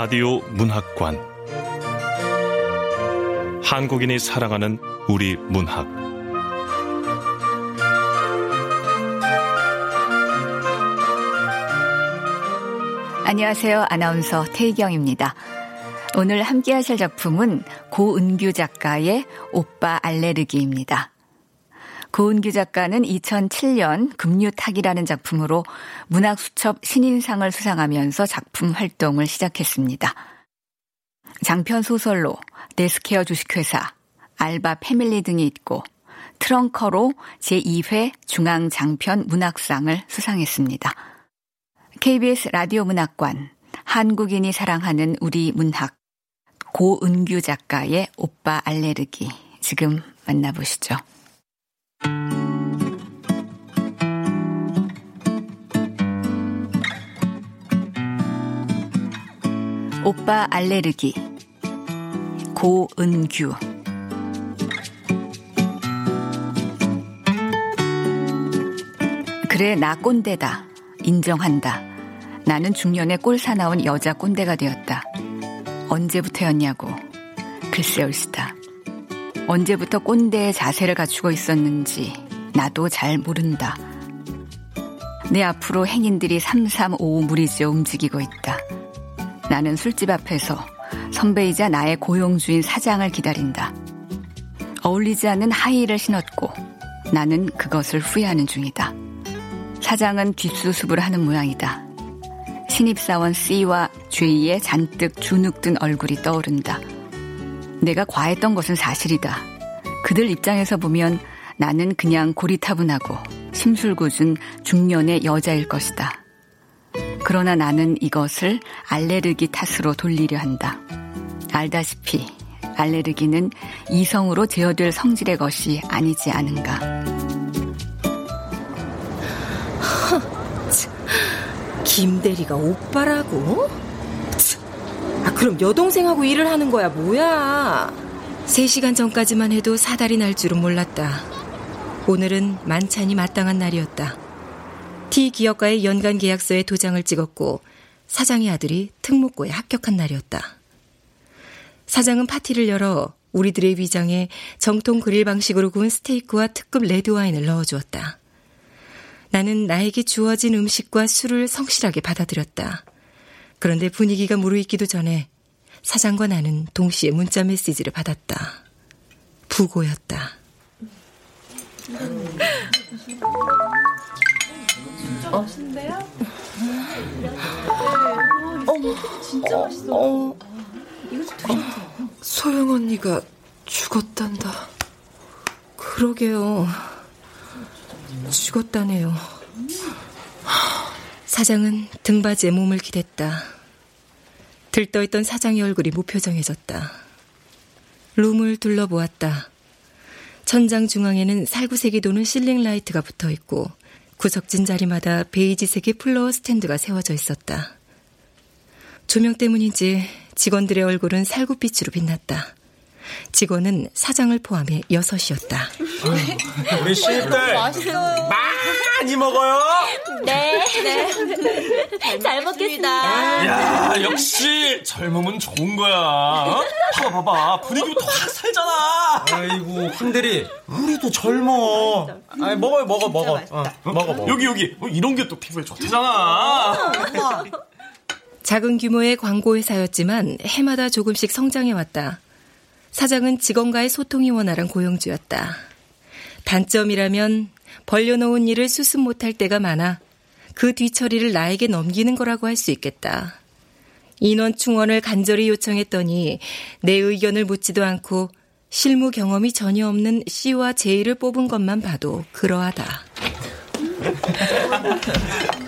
라디오 문학관 한국인이 사랑하는 우리 문학 안녕하세요. 아나운서 태희경입니다. 오늘 함께 하실 작품은 고은규 작가의 오빠 알레르기입니다. 고은규 작가는 2007년 금류탁이라는 작품으로 문학수첩 신인상을 수상하면서 작품 활동을 시작했습니다. 장편 소설로 데스케어 주식회사, 알바 패밀리 등이 있고 트렁커로 제2회 중앙장편 문학상을 수상했습니다. KBS 라디오 문학관, 한국인이 사랑하는 우리 문학, 고은규 작가의 오빠 알레르기. 지금 만나보시죠. 오빠 알레르기. 고은규. 그래 나 꼰대다. 인정한다. 나는 중년에 꼴 사나운 여자 꼰대가 되었다. 언제부터였냐고. 글쎄 옳시다 언제부터 꼰대의 자세를 갖추고 있었는지 나도 잘 모른다. 내 앞으로 행인들이 삼삼오오 무리지어 움직이고 있다 나는 술집 앞에서 선배이자 나의 고용주인 사장을 기다린다. 어울리지 않는 하이힐을 신었고 나는 그것을 후회하는 중이다. 사장은 뒷수습을 하는 모양이다. 신입사원 C와 J의 잔뜩 주눅든 얼굴이 떠오른다. 내가 과했던 것은 사실이다. 그들 입장에서 보면 나는 그냥 고리타분하고 심술궂은 중년의 여자일 것이다. 그러나 나는 이것을 알레르기 탓으로 돌리려 한다. 알다시피 알레르기는 이성으로 제어될 성질의 것이 아니지 않은가. 김 대리가 오빠라고? 아, 그럼 여동생하고 일을 하는 거야, 뭐야? 3시간 전까지만 해도 사달이 날 줄은 몰랐다. 오늘은 만찬이 마땅한 날이었다. T 기업과의 연간 계약서에 도장을 찍었고 사장의 아들이 특목고에 합격한 날이었다. 사장은 파티를 열어 우리들의 위장에 정통 그릴 방식으로 구운 스테이크와 특급 레드와인을 넣어주었다. 나는 나에게 주어진 음식과 술을 성실하게 받아들였다. 그런데 분위기가 무르익기도 전에 사장과 나는 동시에 문자 메시지를 받았다. 부고였다. 어? 맛있는데요? 어, 진짜 맛있어. 어, 이거 좀 소영 언니가 죽었단다. 그러게요. 죽었다네요. 사장은 등받이에 몸을 기댔다. 들떠있던 사장의 얼굴이 무표정해졌다. 룸을 둘러보았다. 천장 중앙에는 살구색이 도는 실링 라이트가 붙어 있고 구석진 자리마다 베이지색의 플로어 스탠드가 세워져 있었다. 조명 때문인지 직원들의 얼굴은 살구빛으로 빛났다. 직원은 사장을 포함해 여섯이었다. 우리 신입들 맛있어요. 많이 먹어요. 네, 네. 잘 먹겠습니다. 야, 역시 젊으면 좋은 거야. 어? 봐봐, 봐봐. 분위기부터 확 살잖아. 아이고, 황대리, 우리도 젊어. 아니, 먹어요, 먹어, 먹어. 어, 먹어, 먹어. 여기, 여기. 어, 이런 게 또 피부에 좋대잖아. 작은 규모의 광고 회사였지만 해마다 조금씩 성장해 왔다. 사장은 직원과의 소통이 원활한 고용주였다. 단점이라면 벌려놓은 일을 수습 못할 때가 많아 그 뒤처리를 나에게 넘기는 거라고 할 수 있겠다. 인원 충원을 간절히 요청했더니 내 의견을 묻지도 않고 실무 경험이 전혀 없는 C와 J를 뽑은 것만 봐도 그러하다.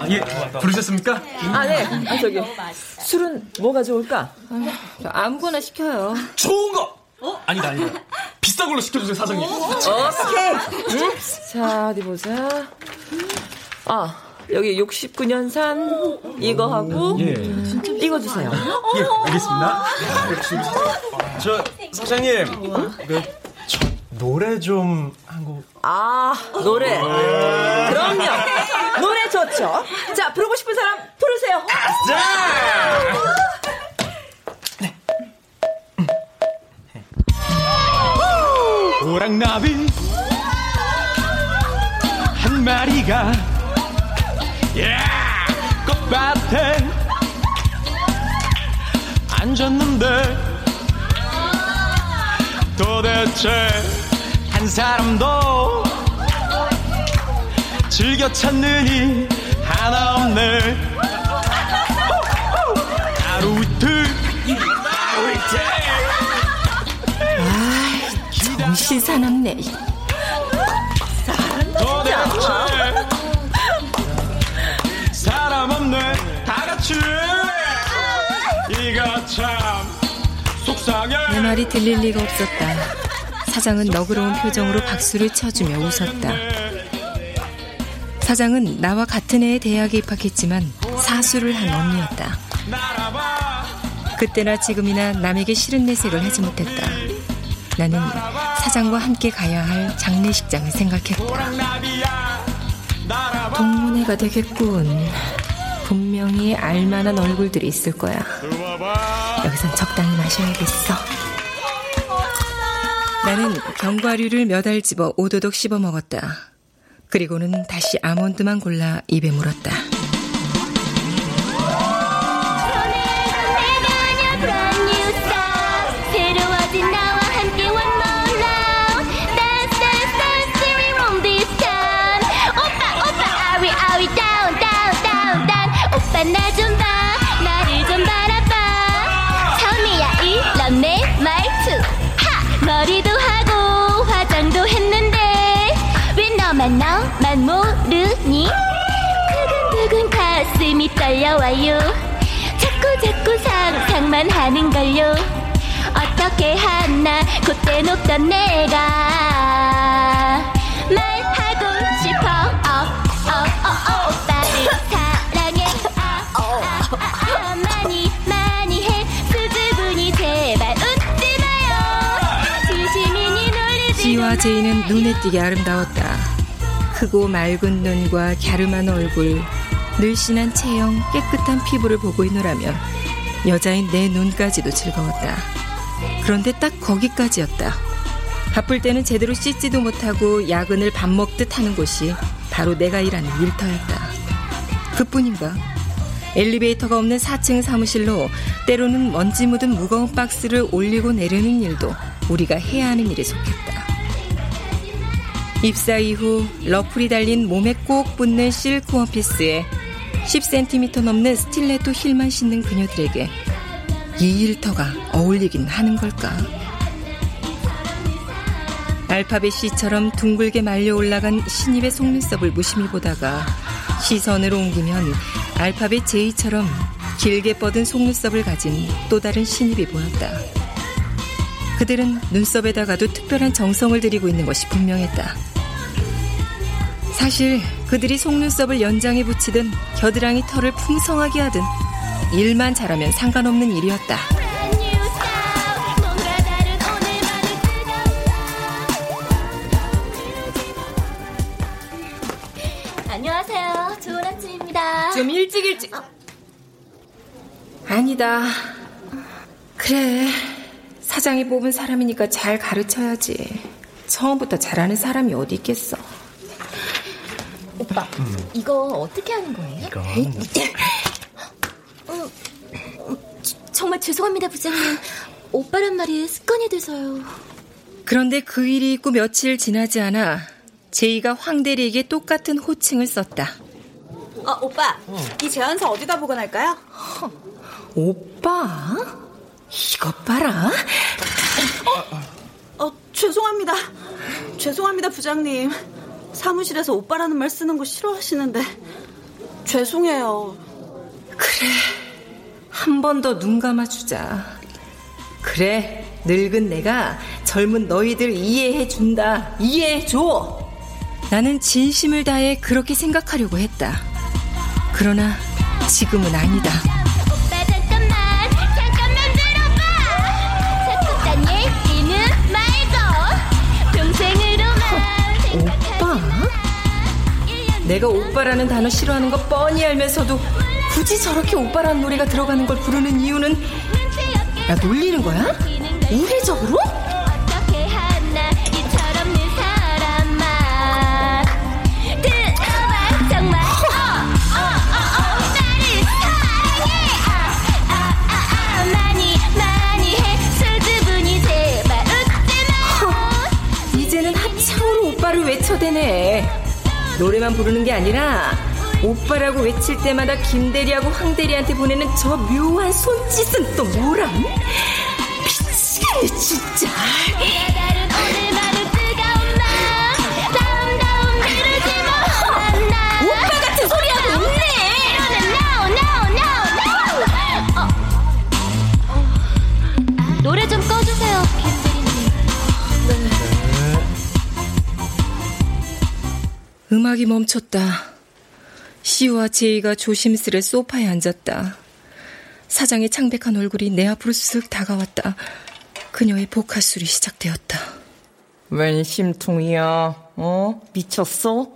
아, 예, 부르셨습니까? 아, 네. 아, 저기. 술은 뭐가 좋을까? 아무거나 시켜요. 좋은 거! 어? 아니다, 아니다. 비싼 걸로 시켜주세요, 사장님. 오케이. 응? 자, 어디 보자. 아, 여기 69년산 이거 하고 예. 이거 주세요. 예, 알겠습니다. 저, 사장님, 그, 저, 노래 좀, 한 곡. 아, 노래. 그럼요. 노래 좋죠. 자, 부르고 싶은 사람 부르세요. 호랑나비 한 마리가 예! 꽃밭에 앉았는데 도대체 한 사람도 즐겨 찾느니 하나 없네 하루 이틀 정신 사납네. 도대체 사람 없네 다 같이 이거 참 속상해 내 말이 들릴 리가 없었다. 사장은 너그러운 표정으로 박수를 쳐주며 웃었다. 사장은 나와 같은 해에 대학에 입학했지만 사수를 한 언니였다. 그때나 지금이나 남에게 싫은 내색을 하지 못했다. 나는 사장과 함께 가야 할 장례식장을 생각했다. 동문회가 되겠군. 분명히 알만한 얼굴들이 있을 거야. 여기선 적당히 마셔야겠어. 나는 견과류를 몇 알 집어 오도독 씹어 먹었다. 그리고는 다시 아몬드만 골라 입에 물었다. 떨려와요. 자꾸 자꾸 상상만 하는 걸요. 어떻게 하나 그때 높던 내가 말하고 싶어. 어, 어, 어, 어, 오빠를 사랑해. 아, 아, 아, 아, 많이 많이 해. 수줍으니 제발 웃지 마요. 진심이니 놀리지 C와 J는 눈에 띄게 아름다웠다. 크고 맑은 눈과 갸름한 얼굴, 늘씬한 체형, 깨끗한 피부를 보고 있노라면 여자인 내 눈까지도 즐거웠다. 그런데 딱 거기까지였다. 바쁠 때는 제대로 씻지도 못하고 야근을 밥 먹듯 하는 곳이 바로 내가 일하는 일터였다. 그뿐인가? 엘리베이터가 없는 4층 사무실로 때로는 먼지 묻은 무거운 박스를 올리고 내리는 일도 우리가 해야 하는 일에 속했다. 입사 이후 ruffle이 달린 몸에 꼭 붙는 실크 원피스에 10cm 넘는 stiletto heel만 신는 그녀들에게 이 일터가 어울리긴 하는 걸까? 알파벳 C처럼 둥글게 말려 올라간 신입의 속눈썹을 무심히 보다가 시선을 옮기면 알파벳 J처럼 길게 뻗은 속눈썹을 가진 또 다른 신입이 보였다. 그들은 눈썹에다가도 특별한 정성을 들이고 있는 것이 분명했다. 사실 그들이 속눈썹을 연장해 붙이든 겨드랑이 털을 풍성하게 하든 일만 잘하면 상관없는 일이었다. 안녕하세요 좋은 아침입니다 좀 일찍 일찍. 아니다. 그래. 사장이 뽑은 사람이니까 잘 가르쳐야지. 처음부터 잘하는 사람이 어디 있겠어. 오빠 이거 어떻게 하는 거예요? 이거. 어, 어, 저- 정말 죄송합니다 부장님 오빠란 말이 습관이 돼서요 그런데 그 일이 있고 며칠 지나지 않아 제이가 황 대리에게 똑같은 호칭을 썼다. 어, 오빠, 이 제안서 어디다 보관할까요? 오빠? 이것 봐라. 어, 죄송합니다. 죄송합니다, 부장님. 사무실에서 오빠라는 말 쓰는 거 싫어하시는데 죄송해요. 그래. 한 번 더 눈 감아주자. 그래. 늙은 내가 젊은 너희들 이해해 준다. 이해해 줘. 나는 진심을 다해 그렇게 생각하려고 했다. 그러나 지금은 아니다. 내가 오빠라는 단어 싫어하는 거 뻔히 알면서도 굳이 저렇게 오빠라는 노래가 들어가는 걸 부르는 이유는 야 놀리는 거야? 우회적으로? 이제는 합창으로 오빠를 외쳐대네. 노래만 부르는 게 아니라 오빠라고 외칠 때마다 김대리하고 황대리한테 보내는 저 묘한 손짓은 또 뭐람? 미치겠네 진짜. 음악이 멈췄다. 시우와 제이가 조심스레 소파에 앉았다. 사장의 창백한 얼굴이 내 앞으로 쓱 다가왔다. 그녀의 복화술이 시작되었다. 웬 심통이야? 어? 미쳤어?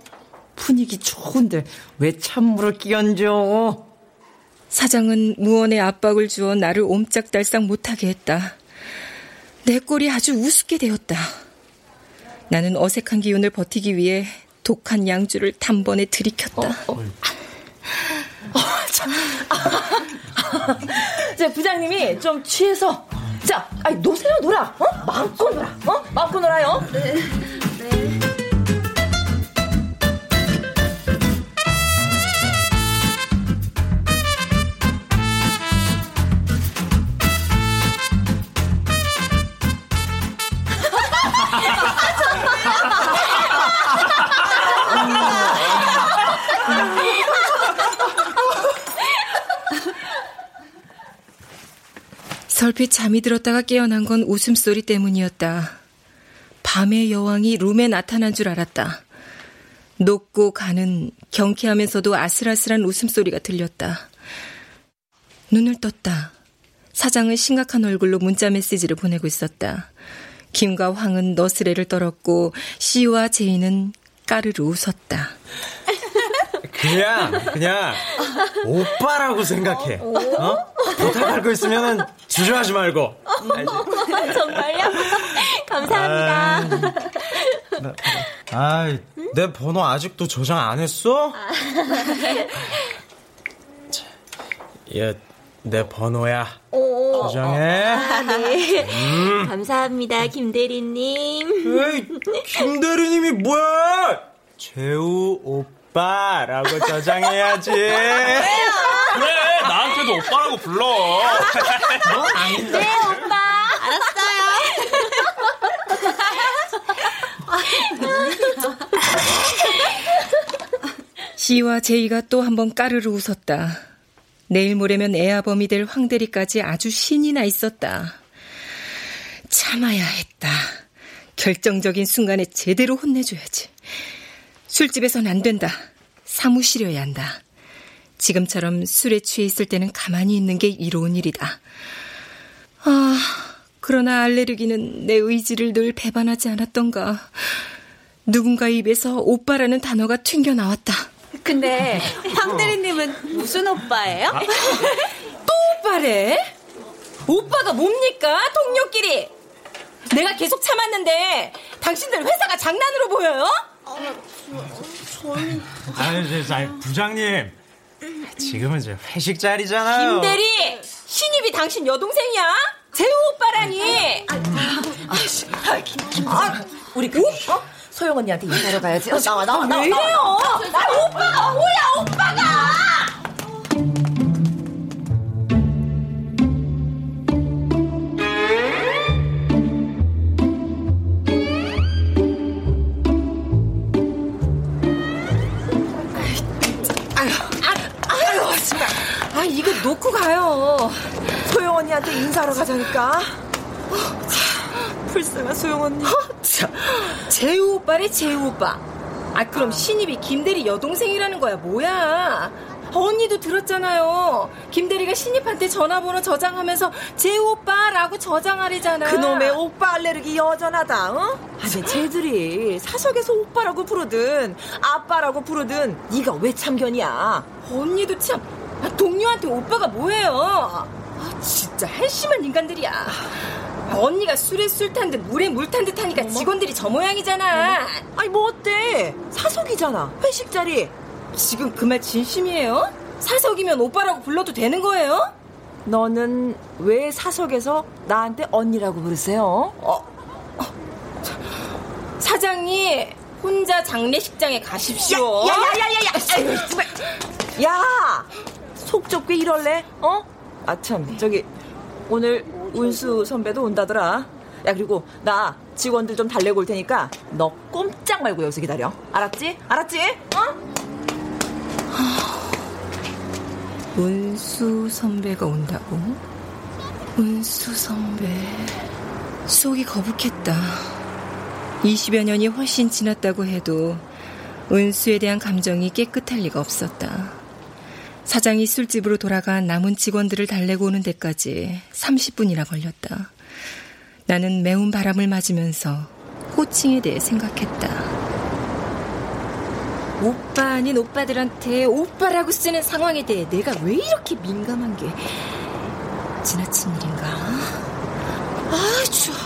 분위기 좋은데 왜 찬물을 끼얹어? 사장은 무언의 압박을 주어 나를 옴짝달싹 못하게 했다. 내 꼴이 아주 우습게 되었다. 나는 어색한 기운을 버티기 위해 독한 양주를 단번에 들이켰다. 자, 부장님이 좀 취해서. 자, 아니, 노세요, 놀아. 어? 마음껏 놀아. 어? 마음껏 놀아요. 설핏 잠이 들었다가 깨어난 건 웃음소리 때문이었다. 밤의 여왕이 룸에 나타난 줄 알았다. 높고 가는 경쾌하면서도 아슬아슬한 웃음소리가 들렸다. 눈을 떴다. 사장은 심각한 얼굴로 문자 메시지를 보내고 있었다. 김과 황은 너스레를 떨었고 시우와 제이는 까르르 웃었다. 그냥 그냥 오빠라고 생각해. 어? 부탁할 거 있으면은 주저하지 말고. 정말요? 감사합니다 아이, 내 번호 아직도 저장 안 했어? 자, 얘, 내 번호야. 저장해. 아, 네 음. 감사합니다 김대리님 에이, 김대리님이 뭐야? 재우 오빠 라고 저장해야지. 그래, 나한테도 오빠라고 불러. 넌 아닌데. 네 오빠 알았어요 시와 제이가 또 한 번 까르르 웃었다. 내일 모레면 애아범이 될 황대리까지 아주 신이 나 있었다. 참아야 했다. 결정적인 순간에 제대로 혼내줘야지. 술집에선 안 된다. 사무실이어야 한다. 지금처럼 술에 취해 있을 때는 가만히 있는 게 이로운 일이다. 아, 그러나 알레르기는 내 의지를 늘 배반하지 않았던가. 누군가 입에서 오빠라는 단어가 튕겨 나왔다. 근데 황 대리님은 무슨 오빠예요? 또 오빠래? 오빠가 뭡니까? 동료끼리! 내가 계속 참았는데 당신들 회사가 장난으로 보여요? 아니, 저, 저, 부장님. 지금은 이제 회식 자리잖아요. 김대리! 신입이 당신 여동생이야? 재우 오빠라니! 아, 우리 그, 어? 소영 언니한테 인사하러 가야지. 어, 나와, 나와, 나와. 왜 나와, 이래요? 나와. 아, 오빠가 뭐야, 오빠가! 이거 놓고 가요. 소영 언니한테 인사하러 가자니까. 불쌍한 소영 언니. 참, 재우 오빠래 재우 오빠. 아 그럼 신입이 김대리 여동생이라는 거야 뭐야? 언니도 들었잖아요. 김대리가 신입한테 전화번호 저장하면서 재우 오빠라고 저장하래잖아. 그놈의 오빠 알레르기 여전하다. 어? 아니 쟤들이 사석에서 오빠라고 부르든 아빠라고 부르든 네가 왜 참견이야? 언니도 참 아, 동료한테 오빠가 뭐예요? 아, 진짜 한심한 인간들이야. 아, 언니가 술에 술 탄 듯 물에 물 탄 듯 하니까 직원들이 저 모양이잖아. 아니 뭐 어때? 사석이잖아. 회식 자리. 지금 그 말 진심이에요? 사석이면 오빠라고 불러도 되는 거예요? 너는 왜 사석에서 나한테 언니라고 부르세요? 어, 사장님 혼자 장례식장에 가십시오. 야야야야야! 아유 정말. 야! 속 좁게 이럴래? 어? 아참 저기 오늘 운수 선배도 온다더라. 야 그리고 나 직원들 좀 달래고 올 테니까 너 꼼짝 말고 여기서 기다려. 알았지? 알았지? 어? 은수 선배가 온다고? 은수 선배. 속이 거북했다. 20여 년이 훨씬 지났다고 해도 은수에 대한 감정이 깨끗할 리가 없었다. 사장이 술집으로 돌아가 남은 직원들을 달래고 오는 데까지 30분이나 걸렸다. 나는 매운 바람을 맞으면서 호칭에 대해 생각했다. 오빠 아닌 오빠들한테 오빠라고 쓰는 상황에 대해 내가 왜 이렇게 민감한 게 지나친 일인가? 아, 추워.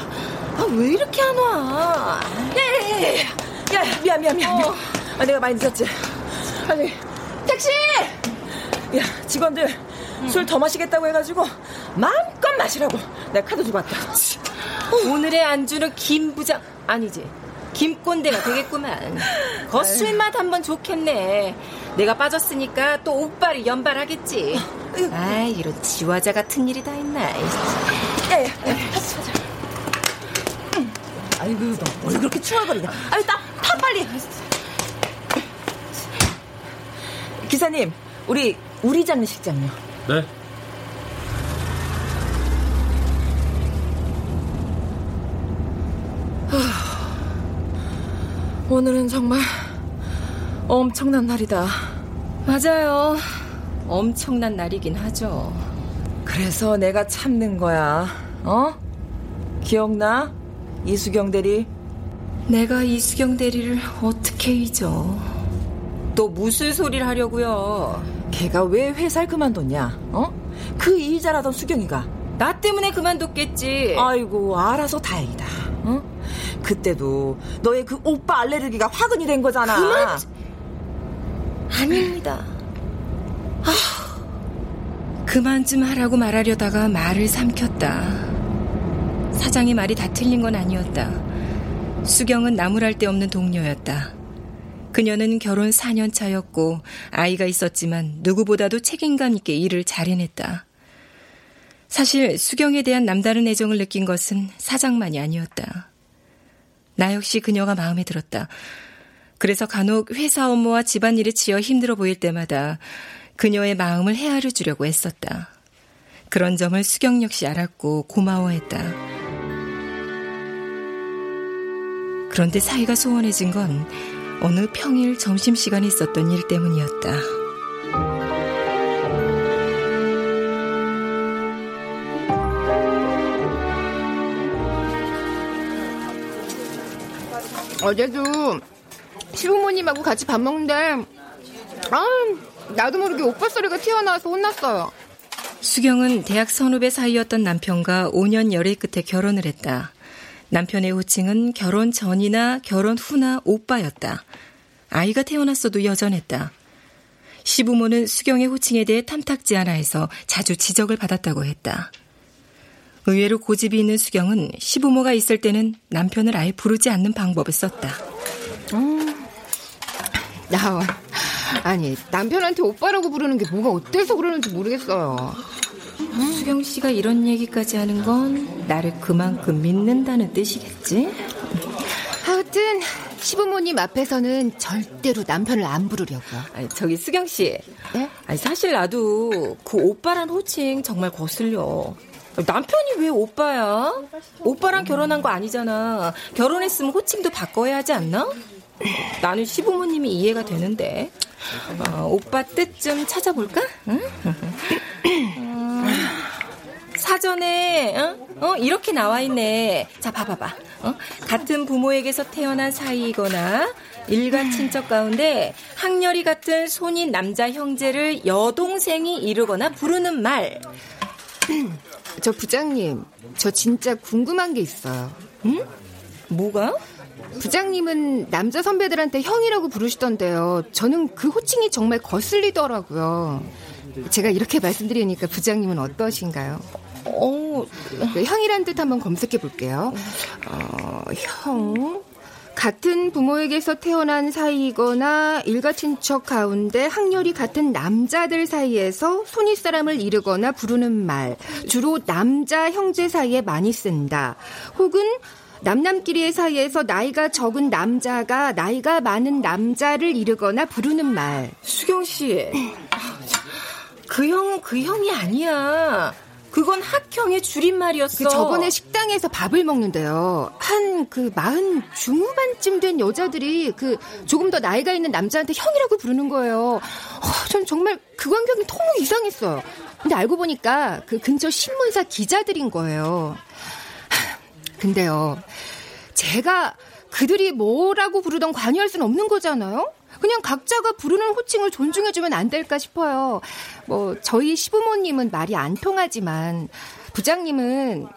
아, 왜 이렇게 안 와? 야 야 야야! 야, 미안 미안 미안. 미안. 아, 내가 많이 늦었지. 빨리 택시! 야 직원들 술더 마시겠다고 해가지고 마음껏 마시라고 내가 카드 주고 왔다. 오늘의 안주는 김 부장 아니지 김꼰대가 되겠구만. 거술 맛 한번 좋겠네. 내가 빠졌으니까 또 오빠를 연발하겠지. 아 이런 지화자 같은 일이 다 있나. 야야, 아이고 너뭘 그렇게 추월거리냐? 아유 타, 타 빨리. 기사님, 우리 우리 장례식장요. 네. 오늘은 정말 엄청난 날이다. 맞아요. 엄청난 날이긴 하죠. 그래서 내가 참는 거야. 어? 기억나? 이수경 대리. 내가 이수경 대리를 어떻게 잊어? 또 무슨 소리를 하려고요? 걔가 왜 회사를 그만뒀냐? 어? 그일 잘하던 수경이가 나 때문에 그만뒀겠지. 아이고 알아서 다행이다. 어? 그때도 너의 그 오빠 알레르기가 화근이 된 거잖아. 그만. 아닙니다. 아, 그만 좀 하라고 말하려다가 말을 삼켰다. 사장의 말이 다 틀린 건 아니었다. 수경은 나무랄 데 없는 동료였다. 그녀는 결혼 4년 차였고 아이가 있었지만 누구보다도 책임감 있게 일을 잘 해냈다. 사실 수경에 대한 남다른 애정을 느낀 것은 사장만이 아니었다. 나 역시 그녀가 마음에 들었다. 그래서 간혹 회사 업무와 집안일에 치여 힘들어 보일 때마다 그녀의 마음을 헤아려 주려고 애썼다. 그런 점을 수경 역시 알았고 고마워했다. 그런데 사이가 소원해진 건 어느 평일 점심시간에 있었던 일 때문이었다. 어제도 시부모님하고 같이 밥 먹는데 아 나도 모르게 오빠 소리가 튀어나와서 혼났어요. 수경은 대학 선후배 사이였던 남편과 5년 열애 끝에 결혼을 했다. 남편의 호칭은 결혼 전이나 결혼 후나 오빠였다. 아이가 태어났어도 여전했다. 시부모는 수경의 호칭에 대해 탐탁지 않아 해서 자주 지적을 받았다고 했다. 의외로 고집이 있는 수경은 시부모가 있을 때는 남편을 아예 부르지 않는 방법을 썼다. 음, 나 아니 남편한테 오빠라고 부르는 게 뭐가 어때서 그러는지 모르겠어요. 수경 씨가 이런 얘기까지 하는 건 나를 그만큼 믿는다는 뜻이겠지? 하여튼 시부모님 앞에서는 절대로 남편을 안 부르려고요. 아니, 저기 수경 씨. 네? 아니 사실 나도 그 오빠란 호칭 정말 거슬려. 남편이 왜 오빠야? 오빠랑 결혼한 거 아니잖아. 결혼했으면 호칭도 바꿔야 하지 않나? 나는 시부모님이 이해가 되는데. 어, 오빠 뜻 좀 찾아볼까? 응? 어, 사전에 어? 어? 이렇게 나와 있네. 자 봐봐봐. 어? 같은 부모에게서 태어난 사이이거나 일가 친척 가운데 학렬이 같은 손인 남자 형제를 여동생이 이르거나 부르는 말. 저 부장님, 저 진짜 궁금한 게 있어요. 응? 뭐가? 부장님은 남자 선배들한테 형이라고 부르시던데요. 저는 그 호칭이 정말 거슬리더라고요. 제가 이렇게 말씀드리니까 부장님은 어떠신가요? 어, 네, 형이란 뜻 한번 검색해 볼게요. 어, 형. 같은 부모에게서 태어난 사이거나 일가 친척 가운데 학렬이 같은 남자들 사이에서 손윗사람을 이르거나 부르는 말. 주로 남자 형제 사이에 많이 쓴다. 혹은 남남끼리의 사이에서 나이가 적은 남자가 나이가 많은 남자를 이르거나 부르는 말. 수경 씨. 그 형은 그 형이 아니야. 그건 학형의 줄임말이었어. 그 저번에 식당에서 밥을 먹는데요. 한 그 마흔 중후반쯤 된 여자들이 그 조금 더 나이가 있는 남자한테 형이라고 부르는 거예요. 어, 전 정말 그 광경이 너무 이상했어요. 근데 알고 보니까 그 근처 신문사 기자들인 거예요. 근데요, 제가 그들이 뭐라고 부르던 관여할 수는 없는 거잖아요? 그냥 각자가 부르는 호칭을 존중해주면 안 될까 싶어요. 뭐, 저희 시부모님은 말이 안 통하지만, 부장님은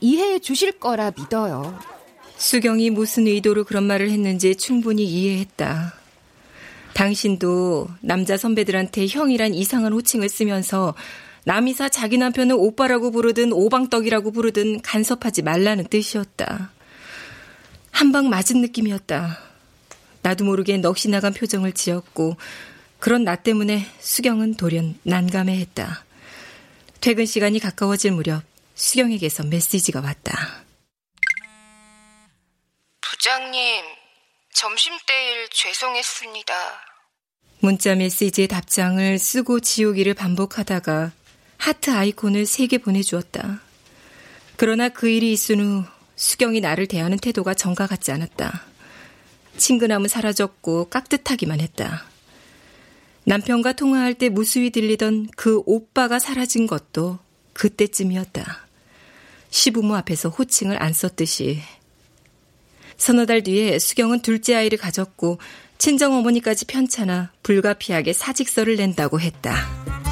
이해해 주실 거라 믿어요. 수경이 무슨 의도로 그런 말을 했는지 충분히 이해했다. 당신도 남자 선배들한테 형이란 이상한 호칭을 쓰면서 남이사 자기 남편을 오빠라고 부르든 오방떡이라고 부르든 간섭하지 말라는 뜻이었다. 한 방 맞은 느낌이었다. 나도 모르게 넋이 나간 표정을 지었고 그런 나 때문에 수경은 돌연 난감해했다. 퇴근 시간이 가까워질 무렵 수경에게서 메시지가 왔다. 부장님, 점심때 일 죄송했습니다. 문자 메시지의 답장을 쓰고 지우기를 반복하다가 하트 아이콘을 세 개 보내주었다. 그러나 그 일이 있은 후 수경이 나를 대하는 태도가 정과 같지 않았다. 친근함은 사라졌고 깍듯하기만 했다. 남편과 통화할 때 무수히 들리던 그 오빠가 사라진 것도 그때쯤이었다. 시부모 앞에서 호칭을 안 썼듯이. 서너 달 뒤에 수경은 둘째 아이를 가졌고 친정 어머니까지 편찮아 불가피하게 사직서를 낸다고 했다.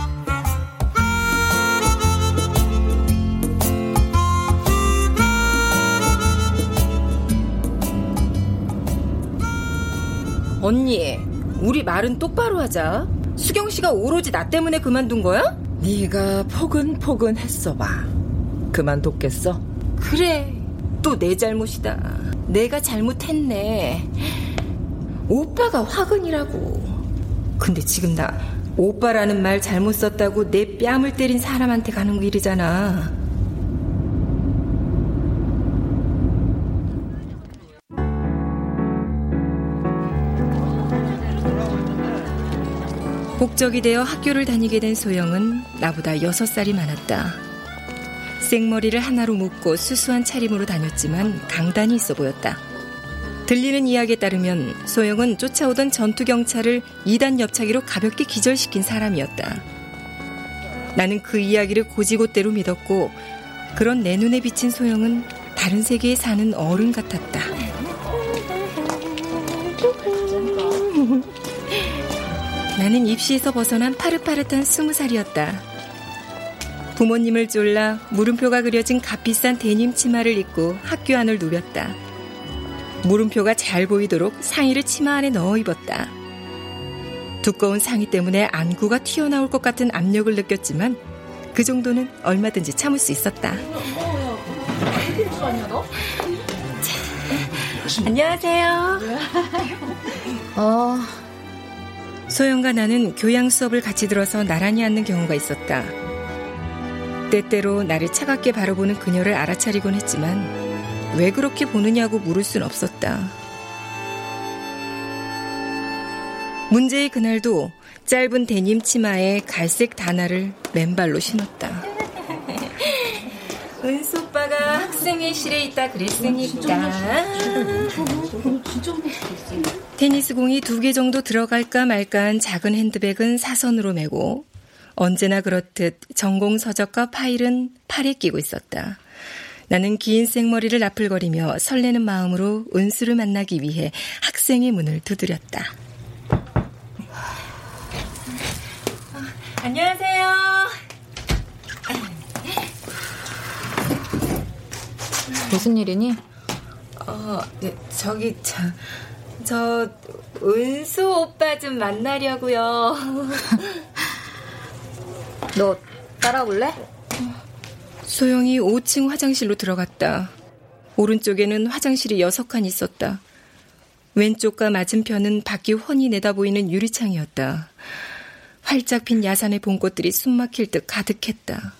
언니, 우리 말은 똑바로 하자. 수경 씨가 오로지 나 때문에 그만둔 거야? 네가 포근포근 했어 봐. 그만뒀겠어? 그래. 또 내 잘못이다. 내가 잘못했네. 오빠가 화근이라고. 근데 지금 나 오빠라는 말 잘못 썼다고 내 뺨을 때린 사람한테 가는 길이잖아. 복적이 되어 학교를 다니게 된 소영은 나보다 여섯 살이 많았다. 생머리를 하나로 묶고 수수한 차림으로 다녔지만 강단이 있어 보였다. 들리는 이야기에 따르면 소영은 쫓아오던 전투 경찰을 2단 옆차기로 가볍게 기절시킨 사람이었다. 나는 그 이야기를 고지고대로 믿었고 그런 내 눈에 비친 소영은 다른 세계에 사는 어른 같았다. 나는 입시에서 벗어난 파릇파릇한 스무 살이었다. 부모님을 졸라 물음표가 그려진 값비싼 데님 치마를 입고 학교 안을 누볐다. 물음표가 잘 보이도록 상의를 치마 안에 넣어 입었다. 두꺼운 상의 때문에 안구가 튀어나올 것 같은 압력을 느꼈지만 그 정도는 얼마든지 참을 수 있었다. 자, 안녕하세요. 어, 소영과 나는 교양 수업을 같이 들어서 나란히 앉는 경우가 있었다. 때때로 나를 차갑게 바라보는 그녀를 알아차리곤 했지만 왜 그렇게 보느냐고 물을 순 없었다. 문제의 그날도 짧은 데님 치마에 갈색 단화를 맨발로 신었다. 은속 학생회실에 있다 그랬으니까. 테니스 공이 두 개 정도 들어갈까 말까한 작은 핸드백은 사선으로 메고 언제나 그렇듯 전공 서적과 파일은 팔에 끼고 있었다. 나는 긴 생머리를 나풀거리며 설레는 마음으로 은수를 만나기 위해 학생의 문을 두드렸다. 안녕하세요. 무슨 일이니? 어, 네, 저기 저, 저 은수 오빠 좀 만나려고요. 너 따라올래? 소영이 5층 화장실로 들어갔다. 오른쪽에는 화장실이 여섯 칸 있었다. 왼쪽과 맞은편은 밖이 훤히 내다보이는 유리창이었다. 활짝 핀 야산의 봄꽃들이 숨막힐 듯 가득했다.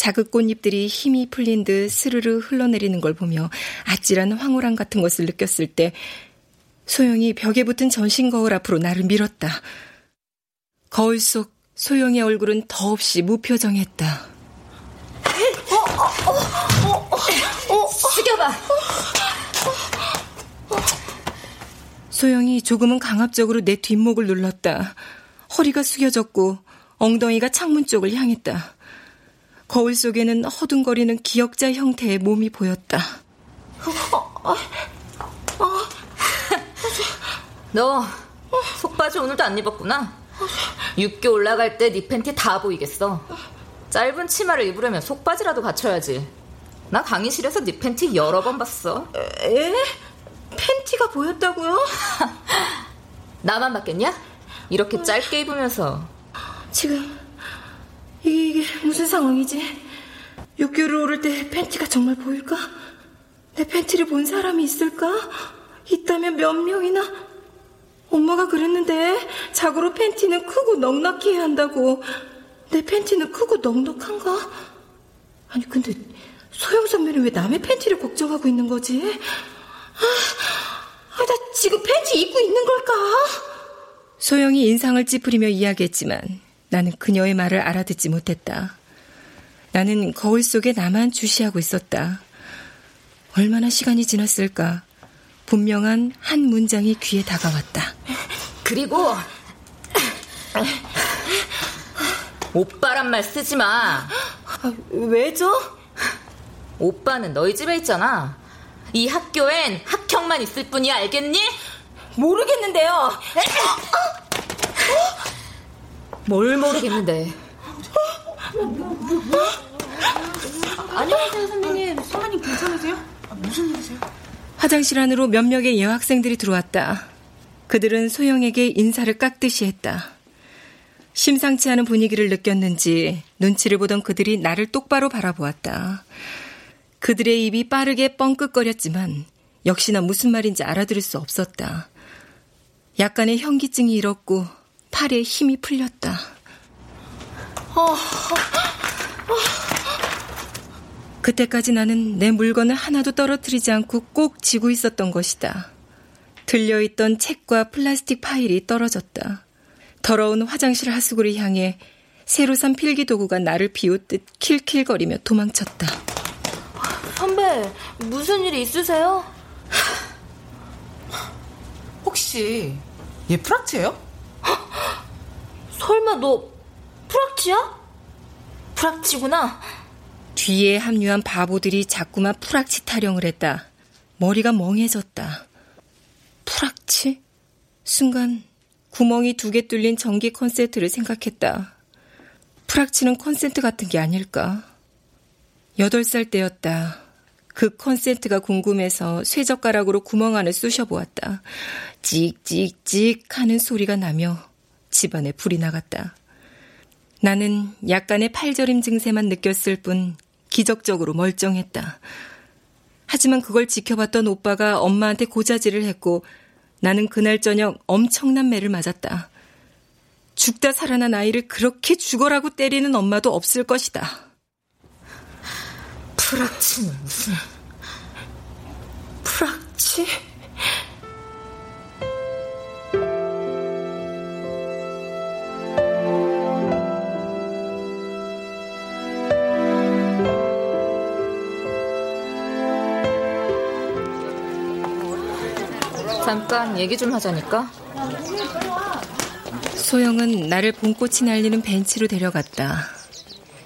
자극 꽃잎들이 힘이 풀린 듯 스르르 흘러내리는 걸 보며 아찔한 황홀함 같은 것을 느꼈을 때 소영이 벽에 붙은 전신 거울 앞으로 나를 밀었다. 거울 속 소영의 얼굴은 더없이 무표정했다. 어, 어, 어, 어, 어, 숙여봐. 소영이 조금은 강압적으로 내 뒷목을 눌렀다. 허리가 숙여졌고 엉덩이가 창문 쪽을 향했다. 거울 속에는 허둥거리는 기역자 형태의 몸이 보였다. 너 속바지 오늘도 안 입었구나. 육교 올라갈 때 네 팬티 다 보이겠어. 짧은 치마를 입으려면 속바지라도 갖춰야지. 나 강의실에서 네 팬티 여러 번 봤어. 에? 팬티가 보였다고요? 나만 봤겠냐? 이렇게 짧게 입으면서. 지금 이게, 무슨 상황이지? 육교를 오를 때 팬티가 정말 보일까? 내 팬티를 본 사람이 있을까? 있다면 몇 명이나? 엄마가 그랬는데 자고로 팬티는 크고 넉넉히 해야 한다고. 내 팬티는 크고 넉넉한가? 아니 근데 소영 선배는 왜 남의 팬티를 걱정하고 있는 거지? 아, 아, 나 지금 팬티 입고 있는 걸까? 소영이 인상을 찌푸리며 이야기했지만 나는 그녀의 말을 알아듣지 못했다. 나는 거울 속에 나만 주시하고 있었다. 얼마나 시간이 지났을까? 분명한 한 문장이 귀에 다가왔다. 그리고 오빠란 말 쓰지 마. 아, 왜죠? 오빠는 너희 집에 있잖아. 이 학교엔 학형만 있을 뿐이야, 알겠니? 모르겠는데요. 뭘 모르겠는데. 안녕하세요, 선배님. 선배님 괜찮으세요? 아, 무슨 일이세요? 화장실 안으로 몇 명의 여학생들이 들어왔다. 그들은 소영에게 인사를 깎듯이 했다. 심상치 않은 분위기를 느꼈는지 눈치를 보던 그들이 나를 똑바로 바라보았다. 그들의 입이 빠르게 뻥끗거렸지만 역시나 무슨 말인지 알아들을 수 없었다. 약간의 현기증이 일었고 팔에 힘이 풀렸다. 어, 어, 어. 그때까지 나는 내 물건을 하나도 떨어뜨리지 않고 꼭 쥐고 있었던 것이다. 들려있던 책과 플라스틱 파일이 떨어졌다. 더러운 화장실 하수구를 향해 새로 산 필기 도구가 나를 비웃듯 킬킬거리며 도망쳤다. 선배, 무슨 일이 있으세요? 혹시 얘 프락치예요? 설마 너 프락치야? 프락치구나. 뒤에 합류한 바보들이 자꾸만 프락치 타령을 했다. 머리가 멍해졌다. 프락치? 순간 구멍이 두 개 뚫린 전기 콘센트를 생각했다. 프락치는 콘센트 같은 게 아닐까? 여덟 살 때였다. 그 콘센트가 궁금해서 쇠젓가락으로 구멍 안을 쑤셔보았다. 찍찍찍 하는 소리가 나며 집안에 불이 나갔다. 나는 약간의 팔저림 증세만 느꼈을 뿐 기적적으로 멀쩡했다. 하지만 그걸 지켜봤던 오빠가 엄마한테 고자질을 했고 나는 그날 저녁 엄청난 매를 맞았다. 죽다 살아난 아이를 그렇게 죽어라고 때리는 엄마도 없을 것이다. 프락치는 무슨 프락치? 잠깐 얘기 좀 하자니까. 소영은 나를 봄꽃이 날리는 벤치로 데려갔다.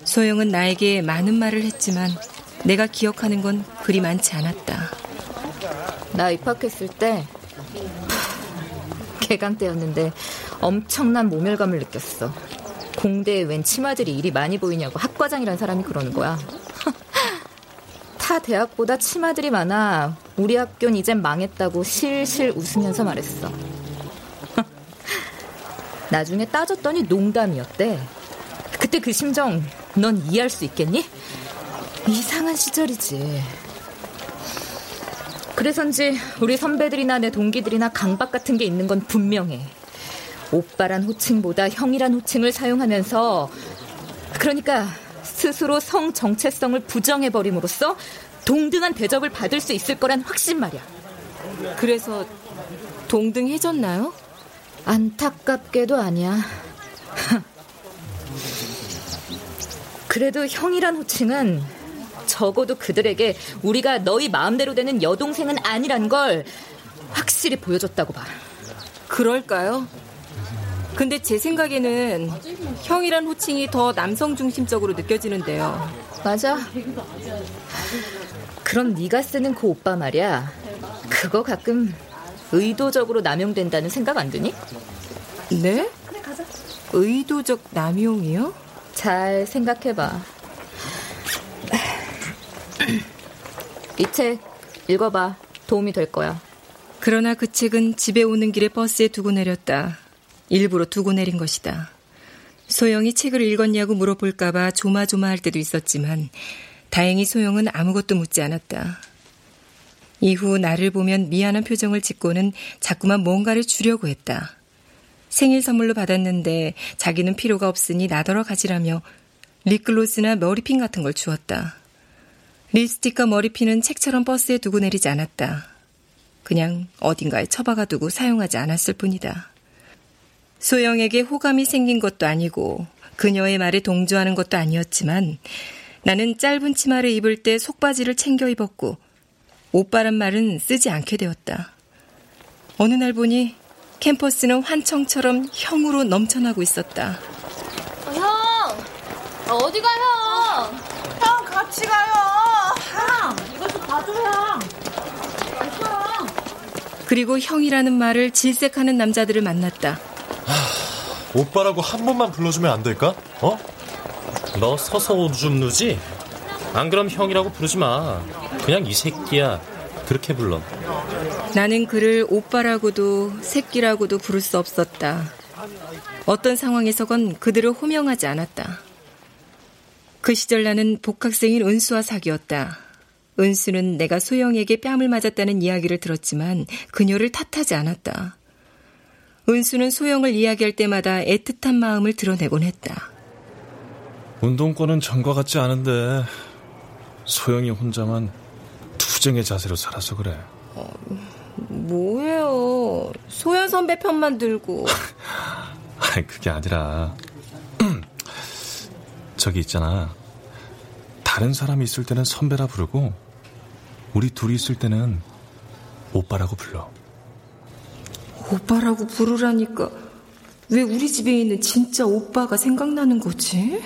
소영은 나에게 많은 말을 했지만 내가 기억하는 건 그리 많지 않았다. 나 입학했을 때 개강 때였는데 엄청난 모멸감을 느꼈어. 공대에 웬 치마들이 일이 많이 보이냐고 학과장이란 사람이 그러는 거야. 타 대학보다 치마들이 많아 우리 학교는 이젠 망했다고 실실 웃으면서 말했어. 나중에 따졌더니 농담이었대. 그때 그 심정 넌 이해할 수 있겠니? 이상한 시절이지. 그래서인지 우리 선배들이나 내 동기들이나 강박 같은 게 있는 건 분명해. 오빠란 호칭보다 형이란 호칭을 사용하면서 그러니까 스스로 성 정체성을 부정해 버림으로써 동등한 대접을 받을 수 있을 거란 확신 말이야. 그래서 동등해졌나요? 안타깝게도 아니야. 그래도 형이란 호칭은 적어도 그들에게 우리가 너희 마음대로 되는 여동생은 아니란 걸 확실히 보여줬다고 봐. 그럴까요? 근데 제 생각에는 형이란 호칭이 더 남성 중심적으로 느껴지는데요. 맞아. 그럼 네가 쓰는 그 오빠 말이야. 그거 가끔 의도적으로 남용된다는 생각 안 드니? 네? 의도적 남용이요? 잘 생각해봐. 이 책 읽어봐. 도움이 될 거야. 그러나 그 책은 집에 오는 길에 버스에 두고 내렸다. 일부러 두고 내린 것이다. 소영이 책을 읽었냐고 물어볼까봐 조마조마할 때도 있었지만 다행히 소영은 아무것도 묻지 않았다. 이후 나를 보면 미안한 표정을 짓고는 자꾸만 뭔가를 주려고 했다. 생일 선물로 받았는데 자기는 필요가 없으니 나더러 가지라며 립글로스나 머리핀 같은 걸 주었다. 립스틱과 머리핀은 책처럼 버스에 두고 내리지 않았다. 그냥 어딘가에 처박아 두고 사용하지 않았을 뿐이다. 소영에게 호감이 생긴 것도 아니고 그녀의 말에 동조하는 것도 아니었지만 나는 짧은 치마를 입을 때 속바지를 챙겨 입었고 오빠란 말은 쓰지 않게 되었다. 어느 날 보니 캠퍼스는 환청처럼 형으로 넘쳐나고 있었다. 어, 형! 어디 가, 형? 형, 같이 가요! 형! 이것 좀 봐줘, 형! 그리고 형이라는 말을 질색하는 남자들을 만났다. 하, 오빠라고 한 번만 불러주면 안 될까? 어? 너 서서 오줌 누지? 안 그럼 형이라고 부르지 마. 그냥 이 새끼야. 그렇게 불러. 나는 그를 오빠라고도 새끼라고도 부를 수 없었다. 어떤 상황에서건 그들을 호명하지 않았다. 그 시절 나는 복학생인 은수와 사귀었다. 은수는 내가 소영에게 뺨을 맞았다는 이야기를 들었지만 그녀를 탓하지 않았다. 은수는 소영을 이야기할 때마다 애틋한 마음을 드러내곤 했다. 운동권은 전과 같지 않은데 소영이 혼자만 투쟁의 자세로 살아서 그래. 어, 뭐예요? 소연 선배 편만 들고. 아니 그게 아니라 저기 있잖아. 다른 사람이 있을 때는 선배라 부르고 우리 둘이 있을 때는 오빠라고 불러. 오빠라고 부르라니까 왜 우리 집에 있는 진짜 오빠가 생각나는 거지?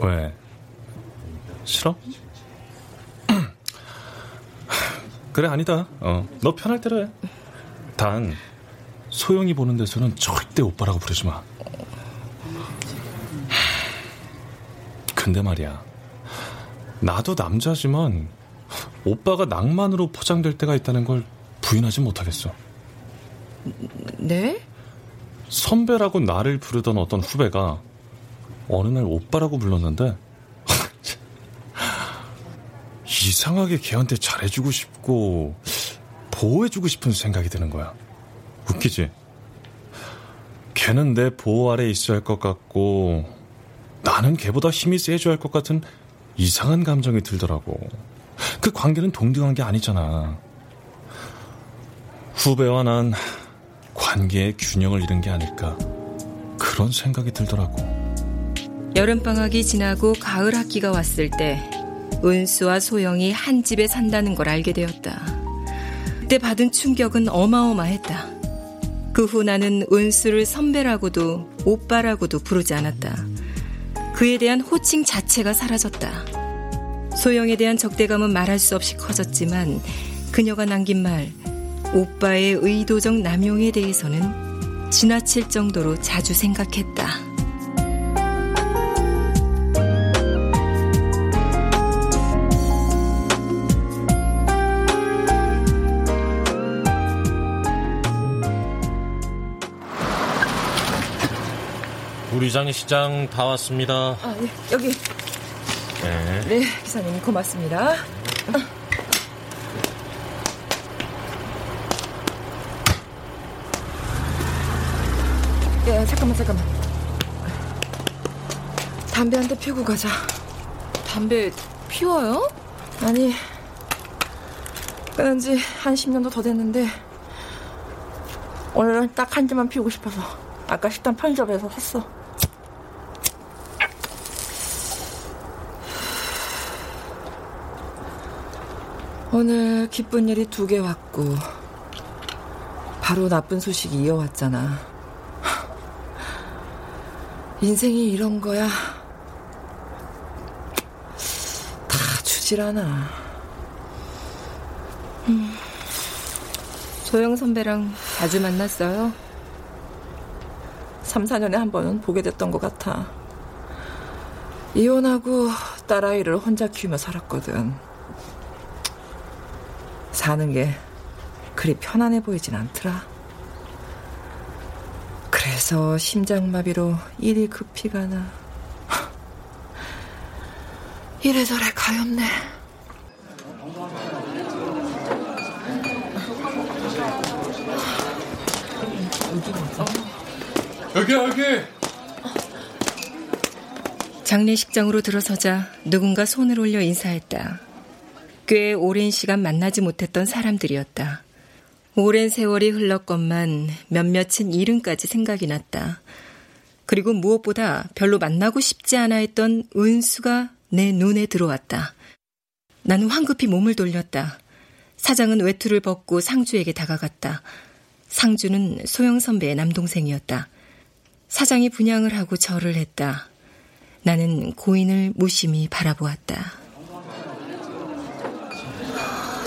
왜? 싫어? 그래 아니다. 어, 너 편할 대로 해. 단 소영이 보는 데서는 절대 오빠라고 부르지 마. 근데 말이야. 나도 남자지만 오빠가 낭만으로 포장될 때가 있다는 걸 부인하지 못하겠어. 네? 선배라고 나를 부르던 어떤 후배가 어느 날 오빠라고 불렀는데 이상하게 걔한테 잘해주고 싶고 보호해주고 싶은 생각이 드는 거야. 웃기지? 걔는 내 보호 아래 있어야 할 것 같고 나는 걔보다 힘이 세져야 할 것 같은 이상한 감정이 들더라고. 그 관계는 동등한 게 아니잖아. 후배와 난 관계의 균형을 잃은 게 아닐까. 그런 생각이 들더라고. 여름방학이 지나고 가을 학기가 왔을 때 은수와 소영이 한 집에 산다는 걸 알게 되었다. 그때 받은 충격은 어마어마했다. 그 후 나는 은수를 선배라고도 오빠라고도 부르지 않았다. 그에 대한 호칭 자체가 사라졌다. 소영에 대한 적대감은 말할 수 없이 커졌지만 그녀가 남긴 말 오빠의 의도적 남용에 대해서는 지나칠 정도로 자주 생각했다. 우리장 시장 다 왔습니다. 아, 예, 여기. 네. 네, 기사님 고맙습니다. 예, 잠깐만, 잠깐만. 담배 한 대 피우고 가자. 담배 피워요? 아니, 끊은 지 한 10년도 더 됐는데, 오늘은 딱 한 대만 피우고 싶어서 아까 식당 편의점에서 샀어. 오늘 기쁜 일이 두 개 왔고, 바로 나쁜 소식이 이어왔잖아. 인생이 이런 거야. 다 주질 않아. 음, 소영 선배랑 자주 만났어요? 3, 4년에 한 번은 보게 됐던 것 같아. 이혼하고 딸아이를 혼자 키우며 살았거든. 사는 게 그리 편안해 보이진 않더라. 그래서 심장마비로 일이 급히 가 나. 이래저래 가엾네. 여기 여기. 장례식장으로 들어서자 누군가 손을 올려 인사했다. 꽤 오랜 시간 만나지 못했던 사람들이었다. 오랜 세월이 흘렀건만 몇몇은 이름까지 생각이 났다. 그리고 무엇보다 별로 만나고 싶지 않아 했던 은수가 내 눈에 들어왔다. 나는 황급히 몸을 돌렸다. 사장은 외투를 벗고 상주에게 다가갔다. 상주는 소영 선배의 남동생이었다. 사장이 분양을 하고 절을 했다. 나는 고인을 무심히 바라보았다.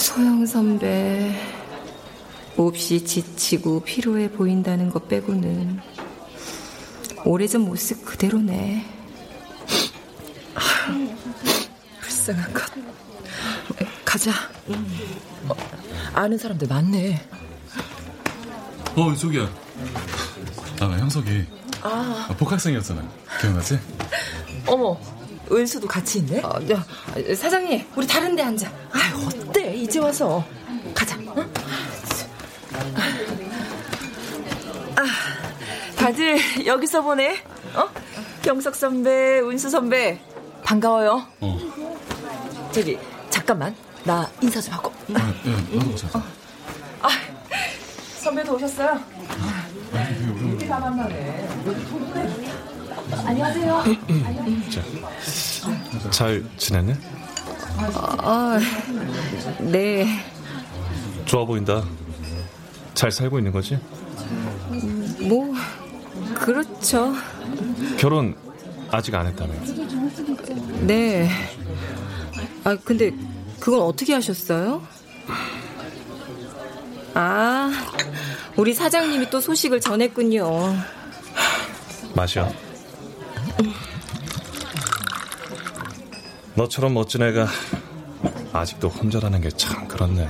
소영 선배, 몹시 지치고 피로해 보인다는 것 빼고는 오래전 모습 그대로네. 불쌍한 것. 가자. 어, 아는 사람들 많네. 어, 저기야. 아, 형석이. 아. 아, 복학생이었잖아. 기억나지? 어머, 은수도 같이 있네? 어, 저, 사장님, 우리 다른 데 앉아. 아, 어때? 이제 와서. 가자. 응? 아, 다들 여기서 보네. 어? 경석 선배, 은수 선배. 반가워요. 어. 저기, 잠깐만. 나 인사 좀 하고. 아, 예, 나도 오자. 아, 선배도 오셨어요? 이렇게 다 만나네. 안녕하세요. 자, 잘 지냈네? 아, 네. 좋아 보인다. 잘 살고 있는 거지? 뭐, 그렇죠. 결혼 아직 안 했다며. 네. 아, 근데 그건 어떻게 하셨어요? 아, 우리 사장님이 또 소식을 전했군요. 마셔. 너처럼 멋진 애가 아직도 혼자라는 게 참 그렇네.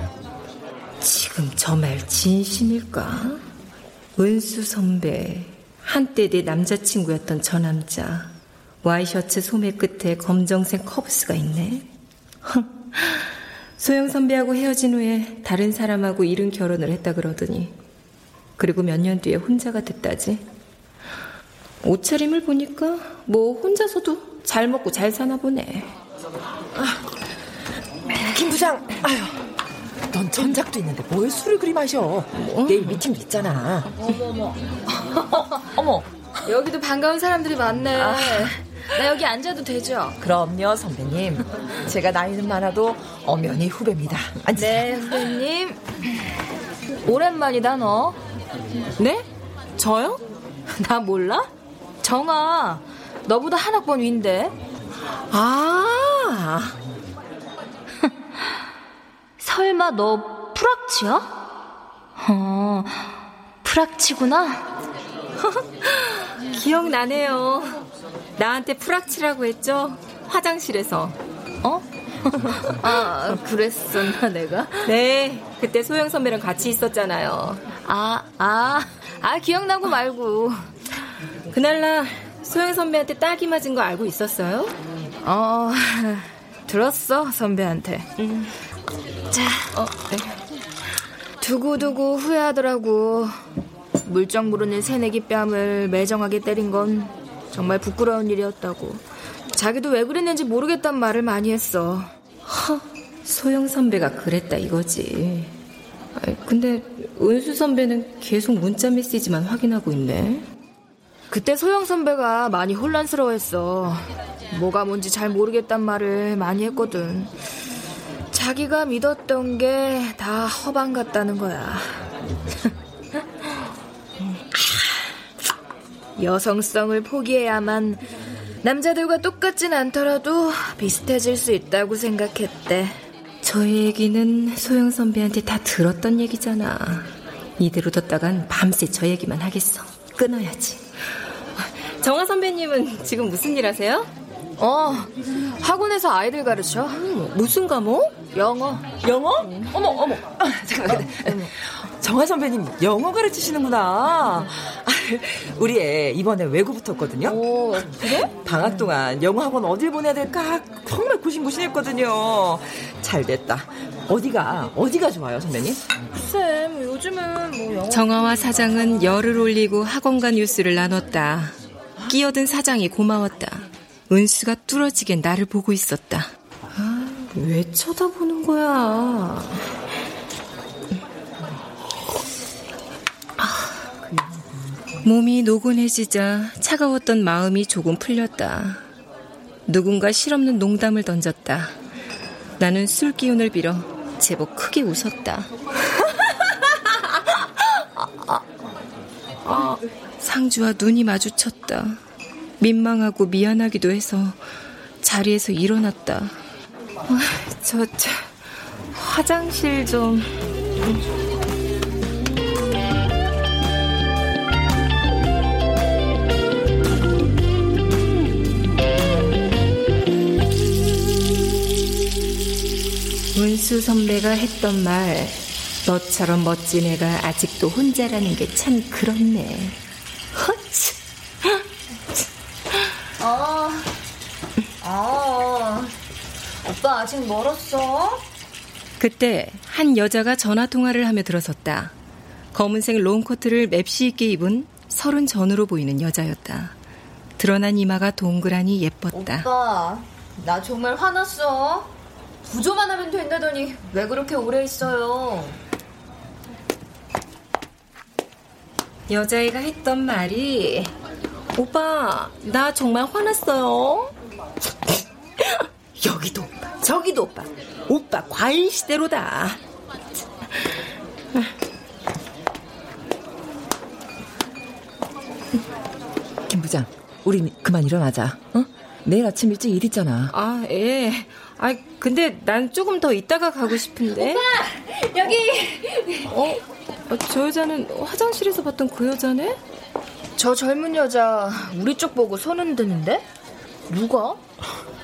지금 저 말 진심일까? 은수 선배, 한때 내 남자친구였던 저 남자, 와이셔츠 소매 끝에 검정색 커브스가 있네. 소영 선배하고 헤어진 후에 다른 사람하고 이른 결혼을 했다 그러더니, 그리고 몇 년 뒤에 혼자가 됐다지. 옷차림을 보니까 뭐 혼자서도 잘 먹고 잘 사나 보네. 김 부장, 아유, 넌 전작도 있는데 뭘 술을 그리 마셔? 내일 미팅도 있잖아. 어머머. 어머, 여기도 반가운 사람들이 많네. 나 여기 앉아도 되죠? 그럼요, 선배님. 제가 나이는 많아도 엄연히 후배입니다. 앉으세요. 네, 후배님. 오랜만이다 너. 네? 저요? 나 몰라? 정아, 너보다 한 학번 위인데. 아. 설마 너 프락치야? 어, 프락치구나. 기억나네요. 나한테 프락치라고 했죠? 화장실에서. 어? 아, 그랬었나, 내가? 네, 그때 소영 선배랑 같이 있었잖아요. 아, 아, 아, 기억나고 말고. 그날날 소영 선배한테 딸기 맞은 거 알고 있었어요? 어, 들었어, 선배한테. 음. 자, 어, 네. 두고두고 후회하더라고. 물정 모르는 새내기 뺨을 매정하게 때린 건 정말 부끄러운 일이었다고. 자기도 왜 그랬는지 모르겠단 말을 많이 했어. 허, 소영 선배가 그랬다 이거지. 근데 은수 선배는 계속 문자 메시지만 확인하고 있네. 그때 소영 선배가 많이 혼란스러워했어. 뭐가 뭔지 잘 모르겠단 말을 많이 했거든. 자기가 믿었던 게 다 허방 같다는 거야. 여성성을 포기해야만 남자들과 똑같진 않더라도 비슷해질 수 있다고 생각했대. 저 얘기는 소영 선배한테 다 들었던 얘기잖아. 이대로 뒀다간 밤새 저 얘기만 하겠어. 끊어야지. 정아 선배님은 지금 무슨 일 하세요? 어, 학원에서 아이들 가르쳐. 무슨 과목? 영어. 영어? 어머, 어머. 아, 잠깐만. 정화 선배님 영어 가르치시는구나. 우리 애 이번에 외고 붙었거든요. 오, 그래? 방학 동안 영어 학원 어딜 보내야 될까 정말 고심고심했거든요. 잘 됐다. 어디가 어디가 좋아요, 선배님? 쌤, 요즘은 뭐 영어. 정화와 사장은 열을 올리고 학원가 뉴스를 나눴다. 끼어든 사장이 고마웠다. 은수가 뚫어지게 나를 보고 있었다. 아, 왜 쳐다보는 거야? 몸이 노곤해지자 차가웠던 마음이 조금 풀렸다. 누군가 실없는 농담을 던졌다. 나는 술 기운을 빌어 제법 크게 웃었다. 아, 상주와 눈이 마주쳤다. 민망하고 미안하기도 해서 자리에서 일어났다. 아, 저, 저 화장실 좀. 문수 선배가 했던 말, 너처럼 멋진 애가 아직도 혼자라는 게 참 그렇네. 허치. 아, 아, 오빠 아직 멀었어? 그때 한 여자가 전화 통화를 하며 들어섰다. 검은색 롱코트를 맵시 있게 입은 서른 전으로 보이는 여자였다. 드러난 이마가 동그라니 예뻤다. 오빠, 나 정말 화났어. 부조만 하면 된다더니 왜 그렇게 오래 있어요? 여자애가 했던 말이 오빠 나 정말 화났어요. 여기도 오빠 저기도 오빠 오빠 과일 시대로다. 김 부장, 우리 그만 일어나자. 어? 내일 아침 일찍 일 있잖아. 아, 예. 아, 근데 난 조금 더 있다가 가고 싶은데. 오빠, 여기. 어? 어, 저 여자는 화장실에서 봤던 그 여자네? 저 젊은 여자 우리 쪽 보고 손 흔드는데? 누가?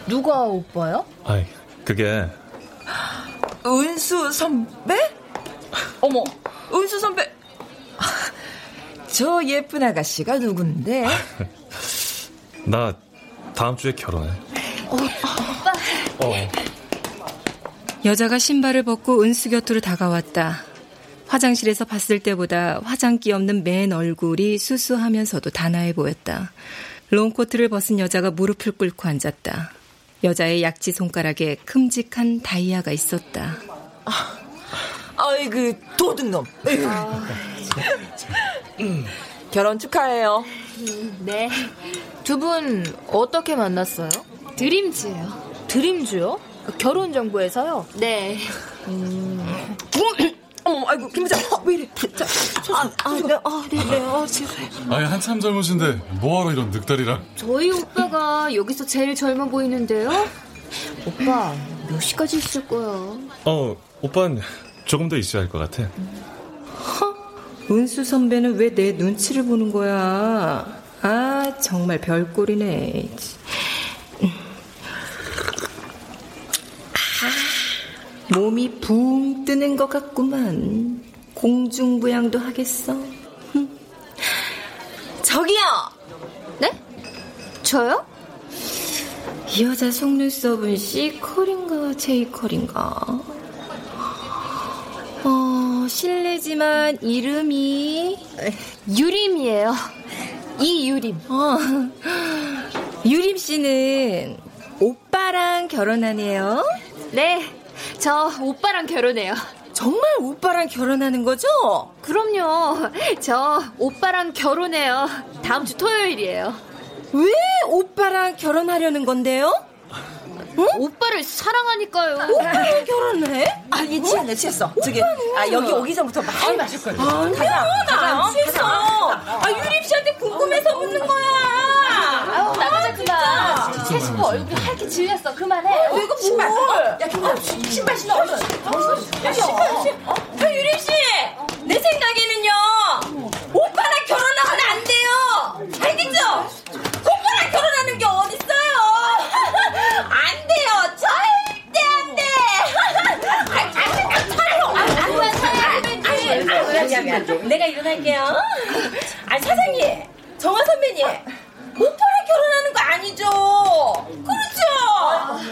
누가 오빠야? 아이, 그게 은수 선배? 어머, 은수 선배. 저 예쁜 아가씨가 누군데? 나 다음 주에 결혼해. 어, 오빠. 어. 여자가 신발을 벗고 은수 곁으로 다가왔다. 화장실에서 봤을 때보다 화장기 없는 맨 얼굴이 수수하면서도 단아해 보였다. 롱코트를 벗은 여자가 무릎을 꿇고 앉았다. 여자의 약지 손가락에 큼직한 다이아가 있었다. 아, 아이 그 도둑놈. 아, 음, 결혼 축하해요. 네. 두 분 어떻게 만났어요? 드림즈예요. 드림즈요? 결혼 정보에서요? 네. 음. 어머, 아이고, 김 부장, 왜 이래? 자, 아, 아, 네, 아, 네, 네, 아, 지금. 아니 한참 젊으신데 뭐하러 이런 늑다리랑 저희 오빠가 여기서 제일 젊어 보이는데요? 오빠, 몇 시까지 있을 거야? 어, 오빤 조금 더 있어야 할 것 같아. 은수 선배는 왜 내 눈치를 보는 거야? 아, 정말 별꼴이네. 몸이 붕 뜨는 것 같구만. 공중부양도 하겠어. 흠. 저기요! 네? 저요? 이 여자 속눈썹은 C컬인가 J컬인가? 어, 실례지만 이름이 유림이에요. 이유림. 어, 유림 씨는 오빠랑 결혼하네요? 네, 저 오빠랑 결혼해요. 정말 오빠랑 결혼하는 거죠? 그럼요. 저 오빠랑 결혼해요. 다음 주 토요일이에요. 왜 오빠랑 결혼하려는 건데요? 응? 오빠를 사랑하니까요. 오빠랑 결혼해? 아니, 취했네, 취했어. 저기, 아, 여기 오기 전부터 많이 마셨거든. 아니야, 나안 취했어. 아, 유림 씨한테 궁금해서 묻는 거야. 아유, 나가자, 그만. 세시고 얼굴이 하얗게 질렸어. 그만해. 어, 이거 신발. 야, 김 신발 신어, 얼른. 야, 신발, 신어. 아, 유림 씨! 내 생각에는요, 오빠랑 결혼하면 안 돼요! 알겠죠? 오빠랑 결혼하는 게 어딨어요! 안 돼요! 절대 안 돼! 내가 일어날게요. 아, 사장님! 정화 선배님! 오빠랑 결혼하는 거 아니죠? 그렇죠?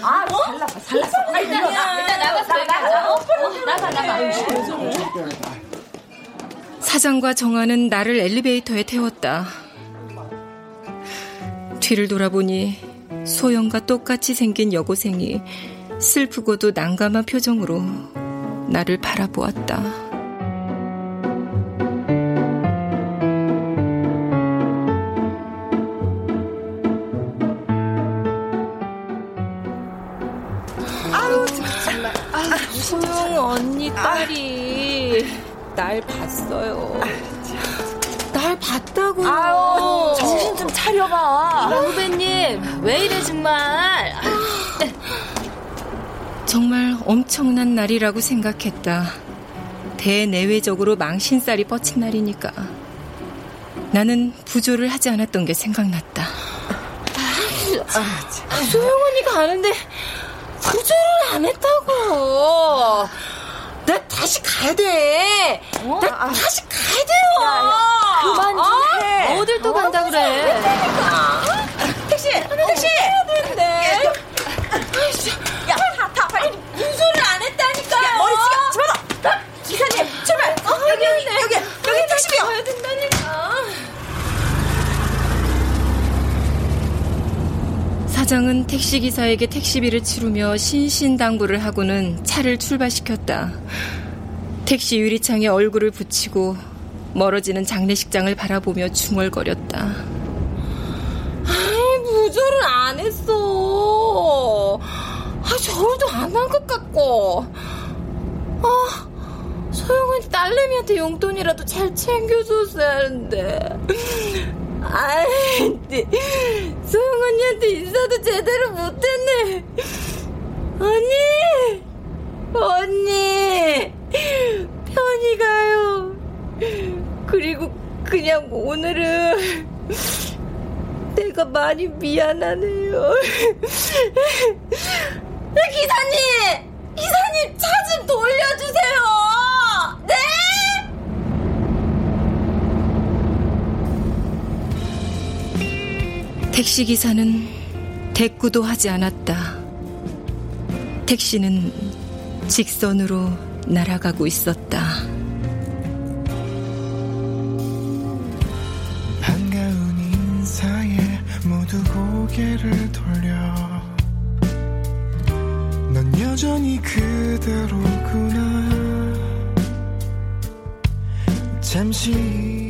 아, 잘났어, 잘났어. 아, 일단, 일단 나가서. 어? 나가, 나가. 사장과 정아는 나를 엘리베이터에 태웠다. 뒤를 돌아보니 소영과 똑같이 생긴 여고생이 슬프고도 난감한 표정으로 나를 바라보았다. 아유, 정말. 아, 소영 언니 딸이 날 봤어요. 날 봤다고요. 아유, 좀 차려봐. 후배님, 왜 이래, 정말. 정말 엄청난 날이라고 생각했다. 대내외적으로 망신살이 뻗친 날이니까. 나는 부조를 하지 않았던 게 생각났다. 아, 소영 언니가 아는데 부조를 안 했다고. 나 다시 가야 돼. 나 다시 가야 돼요. 야, 야, 그만 좀 어? 해. 어딜 또 간다 그래. 그러니까. 택시, 택시. 해야 되는데. 야, 타, 타, 빨리. 부조를 안 했다니까. 야, 머리 숙여, 집어넣어. 기사님, 출발. 어, 여기, 여기, 여기, 여기 택시비요. 가야 된다니까. 사장은 택시기사에게 택시비를 치르며 신신당부를 하고는 차를 출발시켰다. 택시 유리창에 얼굴을 붙이고 멀어지는 장례식장을 바라보며 중얼거렸다. 아이, 부조를 안 했어. 아, 저울도 안 한 것 같고. 아, 소영은 딸내미한테 용돈이라도 잘 챙겨줬어야 하는데. 아이, 소영 언니한테 인사도 제대로 못했네. 언니! 언니! 편히 가요. 그리고 그냥 오늘은 내가 많이 미안하네요. 기사님! 기사님 차 좀 돌려주세요! 네! 택시기사는 대꾸도 하지 않았다. 택시는 직선으로 날아가고 있었다. 고개를 돌려. 넌 여전히 그대로구나. 잠시